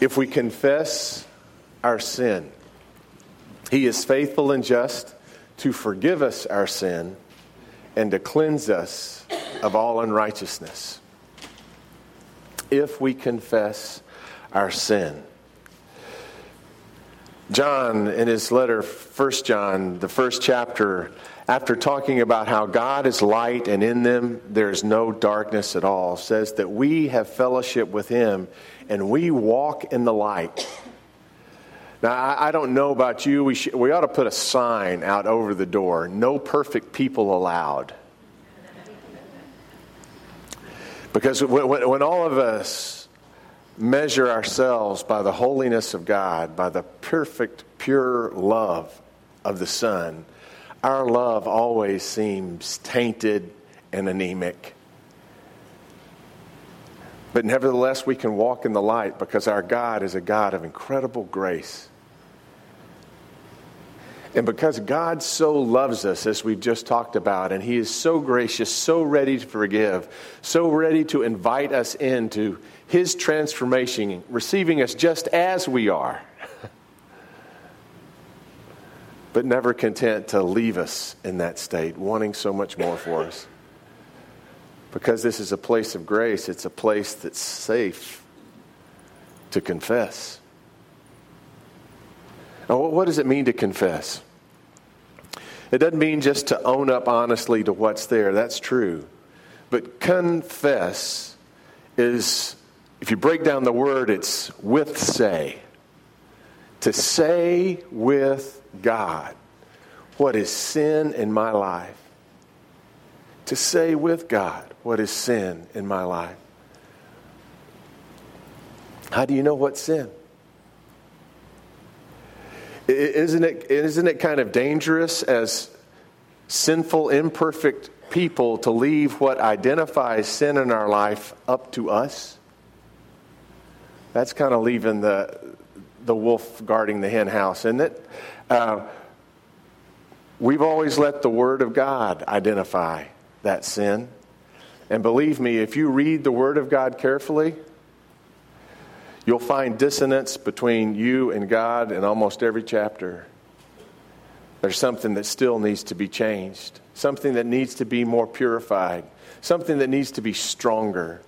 If we confess our sin, He is faithful and just to forgive us our sin and to cleanse us of all unrighteousness. If we confess our sin. John, in his letter, 1 John, the first chapter, after talking about how God is light and in them there's no darkness at all, says that we have fellowship with him and we walk in the light. Now, I, I don't know about you. We, sh- we ought to put a sign out over the door no perfect people allowed. Because when, when all of us measure ourselves by the holiness of God, by the perfect, pure love of the Son, our love always seems tainted and anemic. But nevertheless, we can walk in the light because our God is a God of incredible grace. And because God so loves us, as we've just talked about, and He is so gracious, so ready to forgive, so ready to invite us into His transformation, receiving us just as we are, but never content to leave us in that state, wanting so much more for us. Because this is a place of grace, it's a place that's safe to confess. Now, what does it mean to confess? It doesn't mean just to own up honestly to what's there. That's true. But confess is, if you break down the word, it's with say. To say with God what is sin in my life. To say with God what is sin in my life. How do you know what's sin? Isn't it, isn't it kind of dangerous as sinful, imperfect people to leave what identifies sin in our life up to us? That's kind of leaving the, the wolf guarding the hen house, isn't it? Uh, we've always let the Word of God identify that sin. And believe me, if you read the Word of God carefully, You'll find dissonance between you and God in almost every chapter. There's something that still needs to be changed, something that needs to be more purified, something that needs to be stronger,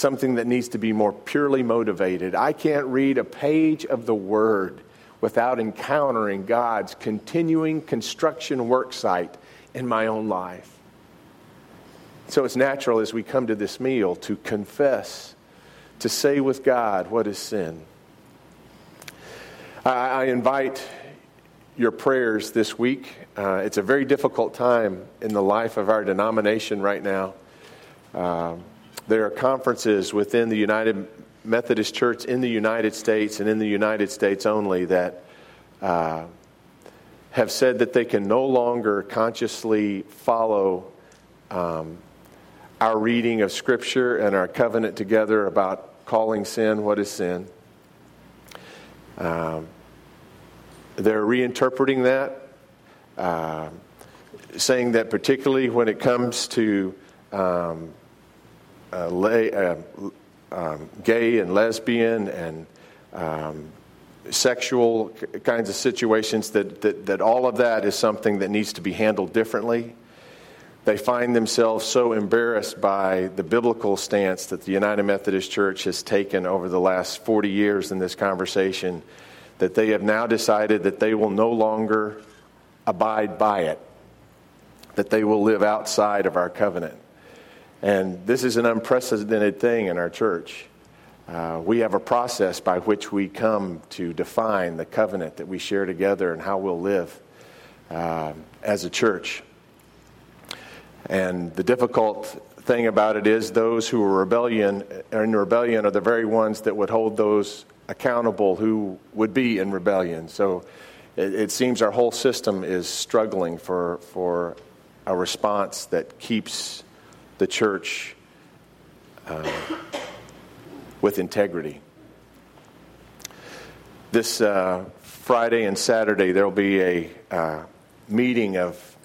something that needs to be more purely motivated. I can't read a page of the Word without encountering God's continuing construction work site in my own life. So it's natural as we come to this meal to confess to say with God what is sin. I, invite your prayers this week. Uh, it's a very difficult time in the life of our denomination right now. Uh, there are conferences within the United Methodist Church in the United States and in the United States only that uh, have said that they can no longer consciously follow um, our reading of Scripture and our covenant together about calling sin what is sin. Um, they're reinterpreting that, uh, saying that particularly when it comes to um, uh, lay, uh, um, gay and lesbian and um, sexual kinds of situations, that, that, that all of that is something that needs to be handled differently they find themselves so embarrassed by the biblical stance that the United Methodist Church has taken over the last 40 years in this conversation that they have now decided that they will no longer abide by it, that they will live outside of our covenant. And this is an unprecedented thing in our church. Uh, we have a process by which we come to define the covenant that we share together and how we'll live uh, as a church. And the difficult thing about it is those who are rebellion are in rebellion are the very ones that would hold those accountable who would be in rebellion. So it, it seems our whole system is struggling for, for a response that keeps the church uh, with integrity. This uh, Friday and Saturday, there will be a uh, meeting of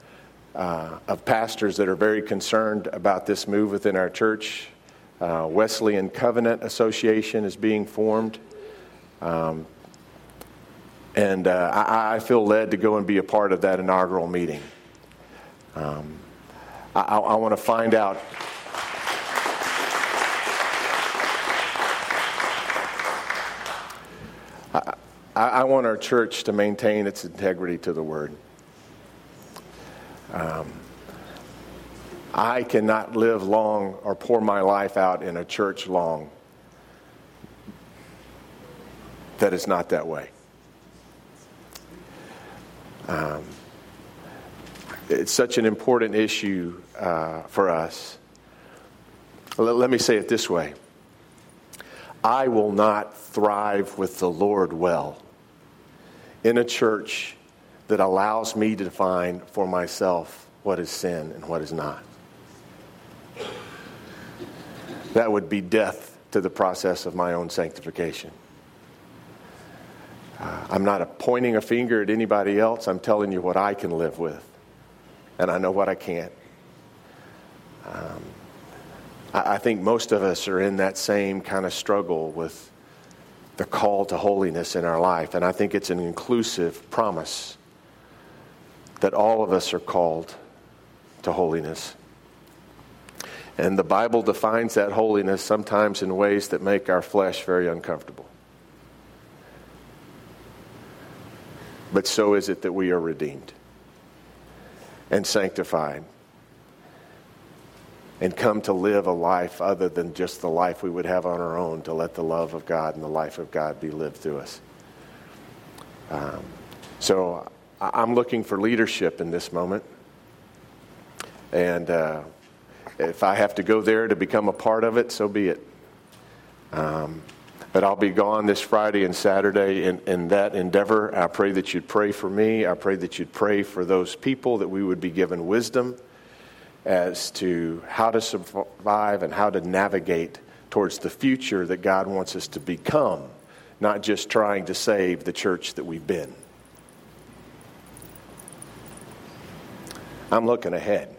uh, of pastors that are very concerned about this move within our church. Uh, Wesleyan Covenant Association is being formed. Um, and uh, I, I, feel led to go and be a part of that inaugural meeting. Um, I, I want to find out. I, I, want our church to maintain its integrity to the Word. Um, I cannot live long or pour my life out in a church long that is not that way. Um, it's such an important issue uh, for us. Let, let me say it this way I will not thrive with the Lord well in a church that allows me to define for myself what is sin and what is not. That would be death to the process of my own sanctification. Uh, I'm not pointing a finger at anybody else. I'm telling you what I can live with. And I know what I can't. Um, I, I think most of us are in that same kind of struggle with the call to holiness in our life. And I think it's an inclusive promise that all of us are called to holiness. And the Bible defines that holiness sometimes in ways that make our flesh very uncomfortable. But so is it that we are redeemed and sanctified and come to live a life other than just the life we would have on our own, to let the love of God and the life of God be lived through us. Um, so I'm looking for leadership in this moment. And uh, if I have to go there to become a part of it, so be it. Um, but I'll be gone this Friday and Saturday in, in that endeavor. I pray that you'd pray for me. I pray that you'd pray for those people, that we would be given wisdom as to how to survive and how to navigate towards the future that God wants us to become, not just trying to save the church that we've been. I'm looking ahead.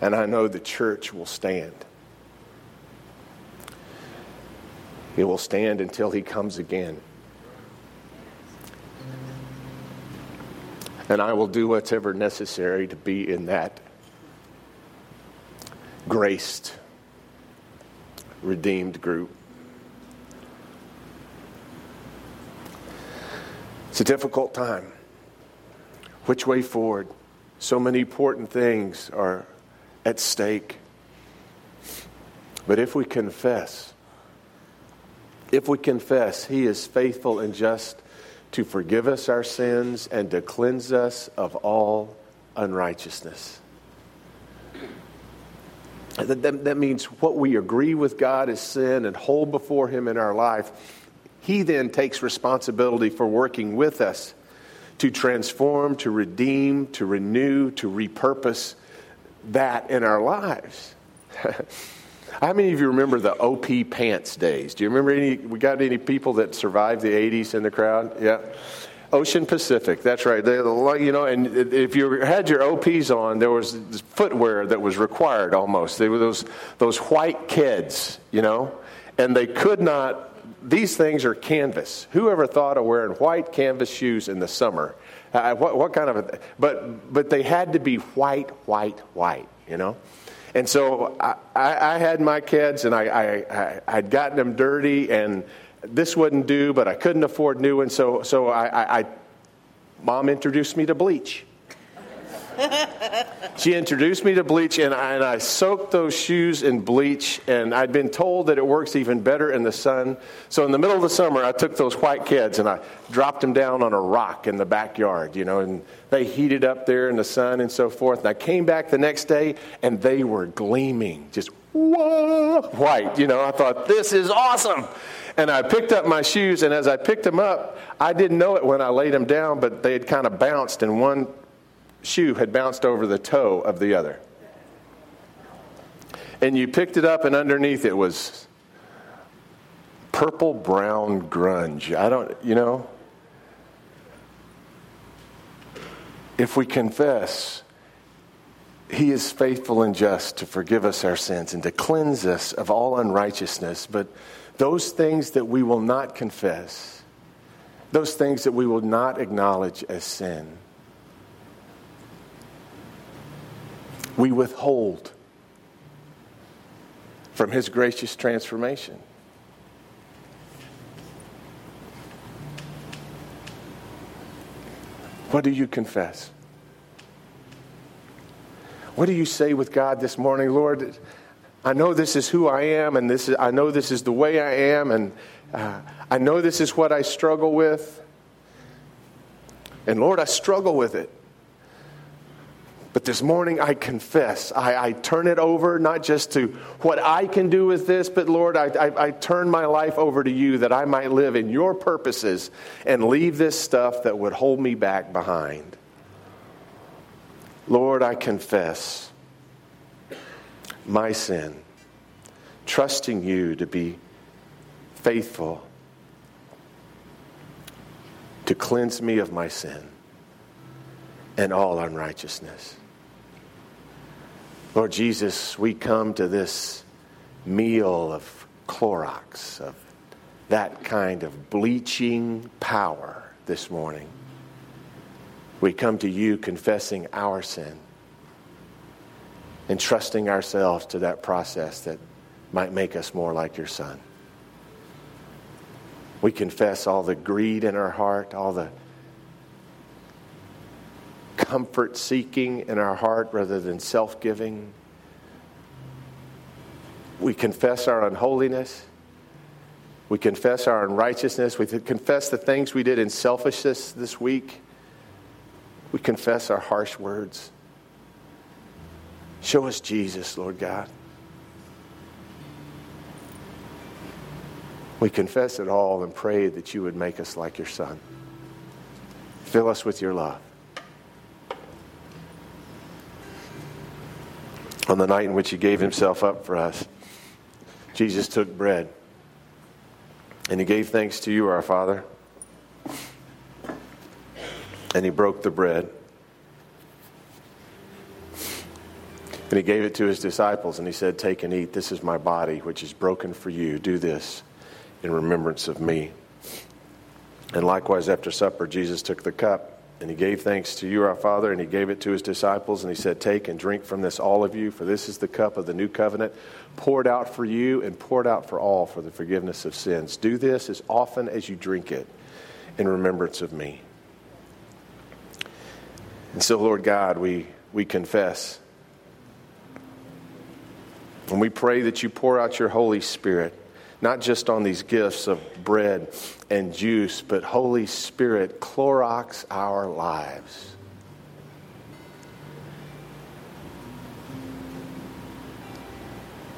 And I know the church will stand. It will stand until he comes again. And I will do whatever necessary to be in that graced, redeemed group. It's a difficult time. Which way forward? So many important things are at stake. But if we confess, if we confess, He is faithful and just to forgive us our sins and to cleanse us of all unrighteousness. That, that, that, means what we agree with God is sin and hold before Him in our life. He then takes responsibility for working with us to transform, to redeem, to renew, to repurpose that in our lives. How many of you remember the OP pants days? Do you remember any? We got any people that survived the 80s in the crowd? Yeah. Ocean Pacific, that's right. They, you know, and if you had your OPs on, there was footwear that was required almost. They were those those white Keds, you know, and they could not. These things are canvas. Whoever thought of wearing white canvas shoes in the summer? Uh, what, what kind of? A, but but they had to be white, white, white. You know. And so I, I, had my Keds, and I, I, I'd gotten them dirty, and this wouldn't do, but I couldn't afford new ones. So, so I, I mom introduced me to bleach. She introduced me to bleach, and I, and I, soaked those shoes in bleach. And I'd been told that it works even better in the sun. So in the middle of the summer, I took those white Keds and I dropped them down on a rock in the backyard, you know, and they heated up there in the sun and so forth. And I came back the next day, and they were gleaming, just whoa, white. You know, I thought this is awesome. And I picked up my shoes, and as I picked them up, I didn't know it when I laid them down, but they had kind of bounced, and one shoe had bounced over the toe of the other. And you picked it up, and underneath it was purple brown grunge. I don't, you know. If we confess, He is faithful and just to forgive us our sins and to cleanse us of all unrighteousness. But those things that we will not confess, those things that we will not acknowledge as sin, we withhold from His gracious transformation. What do you confess? What do you say with God this morning, Lord? I know this is who I am, and this is, I know this is the way I am, and uh, I know this is what I struggle with. And Lord, I struggle with it. But this morning I confess. I, I, turn it over, not just to what I can do with this, but Lord, I, I, I turn my life over to you that I might live in your purposes and leave this stuff that would hold me back behind. Lord, I confess my sin, trusting you to be faithful to cleanse me of my sin and all unrighteousness. Lord Jesus, we come to this meal of Clorox, of that kind of bleaching power this morning. We come to you confessing our sin and trusting ourselves to that process that might make us more like your son. We confess all the greed in our heart, all the comfort seeking in our heart rather than self giving. We confess our unholiness. We confess our unrighteousness. We confess the things we did in selfishness this week. We confess our harsh words. Show us Jesus, Lord God. We confess it all and pray that you would make us like your Son. Fill us with your love. On the night in which he gave himself up for us, Jesus took bread and he gave thanks to you, our Father. And he broke the bread. And he gave it to his disciples and he said, Take and eat. This is my body, which is broken for you. Do this in remembrance of me. And likewise, after supper, Jesus took the cup and he gave thanks to you, our Father, and he gave it to his disciples, and he said, Take and drink from this, all of you, for this is the cup of the new covenant, poured out for you and poured out for all for the forgiveness of sins. Do this as often as you drink it in remembrance of me. And so, Lord God, we, we confess. And we pray that you pour out your Holy Spirit not just on these gifts of bread and juice, but Holy Spirit, Clorox our lives.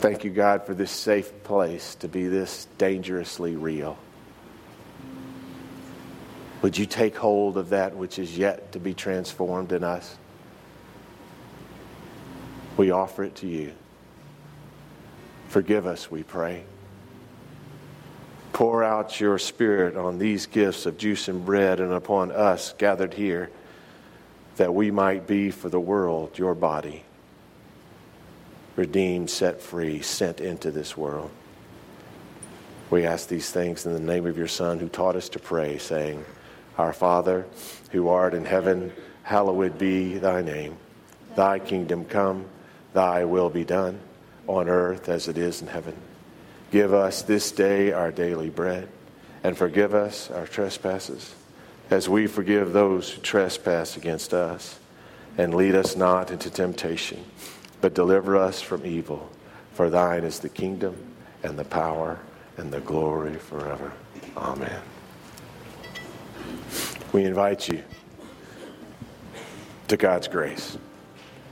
Thank you, God, for this safe place to be this dangerously real. Would you take hold of that which is yet to be transformed in us? We offer it to you. Forgive us, we pray. Pour out your Spirit on these gifts of juice and bread and upon us gathered here, that we might be for the world your body, redeemed, set free, sent into this world. We ask these things in the name of your Son who taught us to pray, saying, Our Father, who art in heaven, hallowed be thy name. Thy kingdom come, thy will be done, on earth as it is in heaven. Give us this day our daily bread, and forgive us our trespasses, as we forgive those who trespass against us. And lead us not into temptation, but deliver us from evil. For thine is the kingdom, and the power, and the glory forever. Amen. We invite you to God's grace.